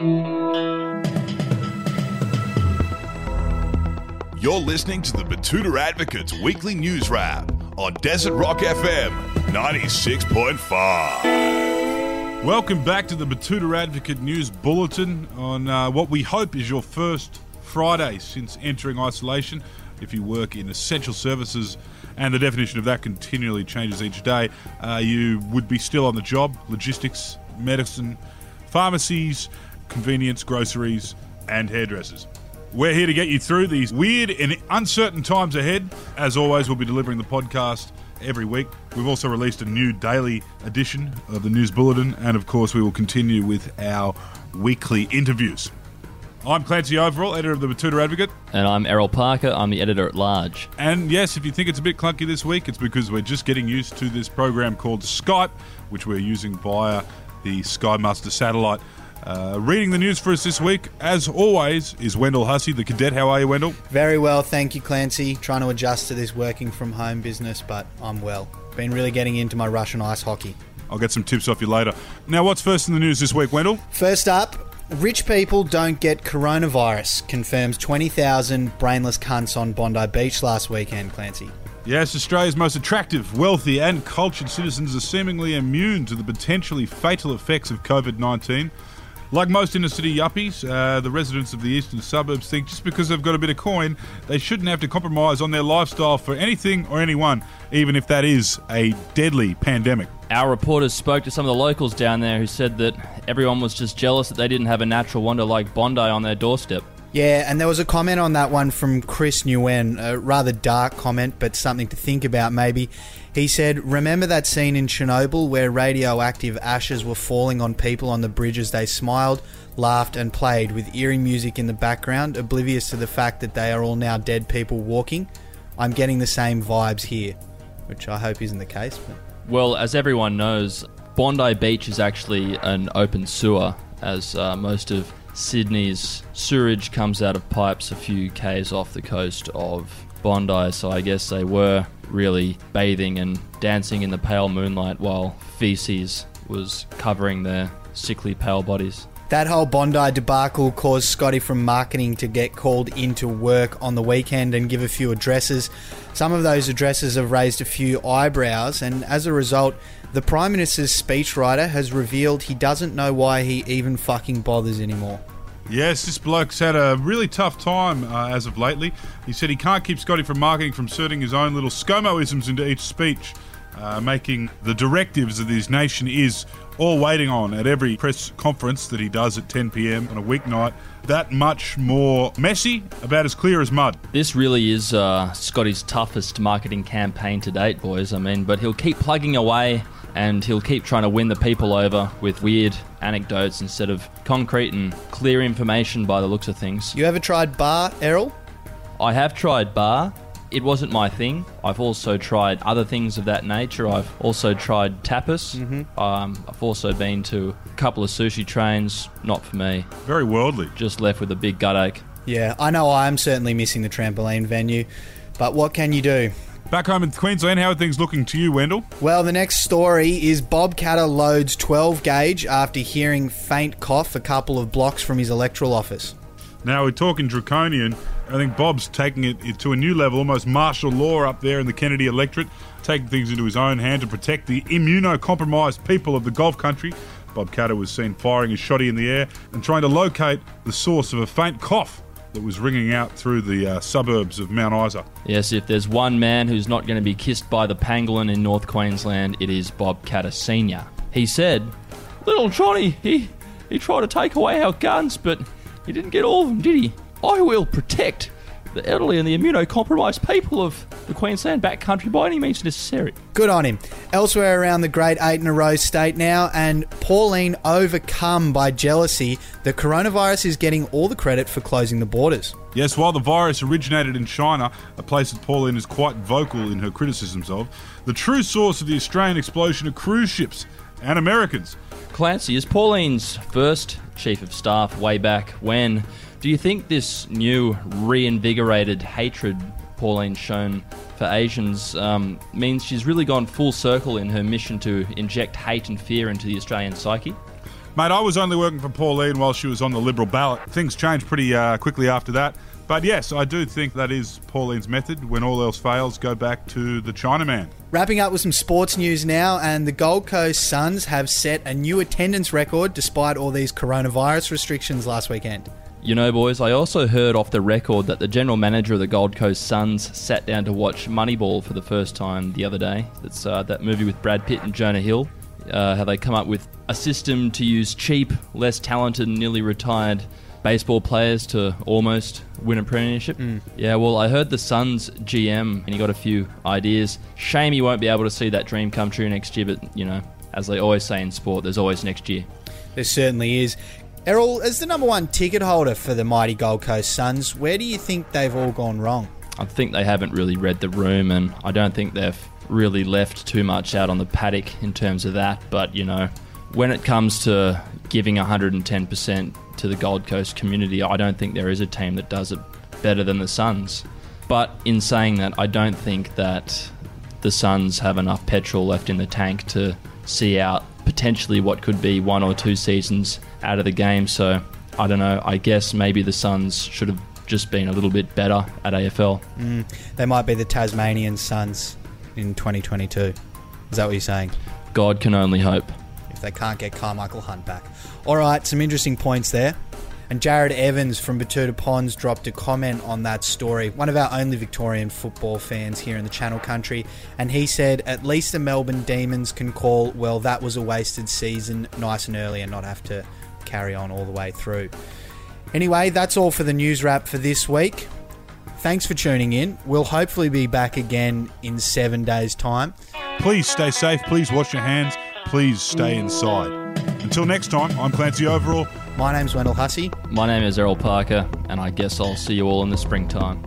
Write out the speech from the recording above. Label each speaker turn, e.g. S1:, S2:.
S1: You're listening to the Betoota Advocates Weekly News Wrap on Desert Rock FM 96.5.
S2: Welcome back to the Betoota Advocate News Bulletin on uh, what we hope is your first Friday since entering isolation. If you work in essential services, and the definition of that continually changes each day, uh, you would be still on the job logistics, medicine, pharmacies, convenience, groceries, and hairdressers. We're here to get you through these weird and uncertain times ahead. As always, we'll be delivering the podcast every week. We've also released a new daily edition of the News Bulletin, and of course, we will continue with our weekly interviews. I'm Clancy Overell, editor of the Betoota Advocate.
S3: And I'm Errol Parker. I'm the editor at large.
S2: And yes, if you think it's a bit clunky this week, it's because we're just getting used to this program called Skype, which we're using via the Skymaster satellite. Uh, reading the news for us this week, as always, is Wendell Hussey, the cadet. How are you, Wendell?
S4: Very well, thank you, Clancy. Trying to adjust to this working from home business, but I'm well. Been really getting into my Russian ice hockey.
S2: I'll get some tips off you later. Now, what's first in the news this week, Wendell?
S4: First up, rich people don't get coronavirus, confirms 20,000 brainless cunts on Bondi Beach last weekend, Clancy.
S2: Yes, Australia's most attractive, wealthy, and cultured citizens are seemingly immune to the potentially fatal effects of COVID 19. Like most inner city yuppies, uh, the residents of the eastern suburbs think just because they've got a bit of coin, they shouldn't have to compromise on their lifestyle for anything or anyone, even if that is a deadly pandemic.
S3: Our reporters spoke to some of the locals down there who said that everyone was just jealous that they didn't have a natural wonder like Bondi on their doorstep.
S4: Yeah, and there was a comment on that one from Chris Nguyen, a rather dark comment, but something to think about maybe. He said, Remember that scene in Chernobyl where radioactive ashes were falling on people on the bridge as they smiled, laughed, and played with eerie music in the background, oblivious to the fact that they are all now dead people walking? I'm getting the same vibes here, which I hope isn't the case. But...
S3: Well, as everyone knows, Bondi Beach is actually an open sewer, as uh, most of Sydney's sewerage comes out of pipes a few k's off the coast of Bondi, so I guess they were really bathing and dancing in the pale moonlight while feces was covering their sickly pale bodies.
S4: That whole Bondi debacle caused Scotty from marketing to get called into work on the weekend and give a few addresses. Some of those addresses have raised a few eyebrows, and as a result, the Prime Minister's speechwriter has revealed he doesn't know why he even fucking bothers anymore.
S2: Yes, this bloke's had a really tough time uh, as of lately. He said he can't keep Scotty from marketing from inserting his own little ScoMoisms into each speech, uh, making the directives that his nation is all waiting on at every press conference that he does at 10 p.m. on a weeknight that much more messy, about as clear as mud.
S3: This really is uh, Scotty's toughest marketing campaign to date, boys. I mean, but he'll keep plugging away and he'll keep trying to win the people over with weird anecdotes instead of concrete and clear information by the looks of things.
S4: You ever tried bar, Errol?
S3: I have tried bar. It wasn't my thing. I've also tried other things of that nature. I've also tried tapas. Mm-hmm. Um, I've also been to a couple of sushi trains. Not for me.
S2: Very worldly.
S3: Just left with a big gut ache.
S4: Yeah, I know I'm certainly missing the trampoline venue, but what can you do?
S2: Back home in Queensland, how are things looking to you, Wendell?
S4: Well, the next story is Bob Katter loads 12 gauge after hearing faint cough a couple of blocks from his electoral office.
S2: Now we're talking draconian. I think Bob's taking it to a new level, almost martial law up there in the Kennedy electorate, taking things into his own hand to protect the immunocompromised people of the Gulf country. Bob Katter was seen firing his shotty in the air and trying to locate the source of a faint cough that was ringing out through the uh, suburbs of Mount Isa.
S3: Yes, if there's one man who's not going to be kissed by the pangolin in North Queensland, it is Bob Katter Sr. He said, Little Johnny, he, he tried to take away our guns, but he didn't get all of them, did he? I will protect the elderly and the immunocompromised people of the Queensland backcountry by any means necessary.
S4: Good on him. Elsewhere around the great eight in a row state now, and Pauline overcome by jealousy, the coronavirus is getting all the credit for closing the borders.
S2: Yes, while the virus originated in China, a place that Pauline is quite vocal in her criticisms of, the true source of the Australian explosion are cruise ships and Americans.
S3: Clancy is Pauline's first chief of staff way back when. Do you think this new reinvigorated hatred Pauline's shown for Asians um, means she's really gone full circle in her mission to inject hate and fear into the Australian psyche?
S2: Mate, I was only working for Pauline while she was on the Liberal ballot. Things changed pretty uh, quickly after that. But yes, I do think that is Pauline's method. When all else fails, go back to the Chinaman.
S4: Wrapping up with some sports news now, and the Gold Coast Suns have set a new attendance record despite all these coronavirus restrictions last weekend.
S3: You know, boys, I also heard off the record that the general manager of the Gold Coast Suns sat down to watch Moneyball for the first time the other day. That's uh, that movie with Brad Pitt and Jonah Hill. Uh, how they come up with a system to use cheap, less talented, nearly retired baseball players to almost win a premiership.
S4: Mm.
S3: Yeah, well, I heard the Suns GM and he got a few ideas. Shame he won't be able to see that dream come true next year, but you know, as they always say in sport, there's always next year.
S4: There certainly is. Errol, as the number one ticket holder for the mighty Gold Coast Suns, where do you think they've all gone wrong?
S3: I think they haven't really read the room, and I don't think they've really left too much out on the paddock in terms of that. But, you know, when it comes to giving 110% to the Gold Coast community, I don't think there is a team that does it better than the Suns. But in saying that, I don't think that the Suns have enough petrol left in the tank to see out potentially what could be one or two seasons out of the game. So I don't know. I guess maybe the Suns should have just been a little bit better at AFL.
S4: Mm, they might be the Tasmanian Suns in 2022. Is that what you're saying?
S3: God can only hope.
S4: If they can't get Carmichael Hunt back. All right, some interesting points there. And Jared Evans from Betoota Ponds dropped a comment on that story, one of our only Victorian football fans here in the Channel Country. And he said, At least the Melbourne Demons can call, well, that was a wasted season nice and early and not have to carry on all the way through. Anyway, that's all for the news wrap for this week. Thanks for tuning in. We'll hopefully be back again in seven days' time.
S2: Please stay safe. Please wash your hands. Please stay inside. Until next time, I'm Clancy Overell.
S4: My name's Wendell Hussey.
S3: My name is Errol Parker, and I guess I'll see you all in the springtime.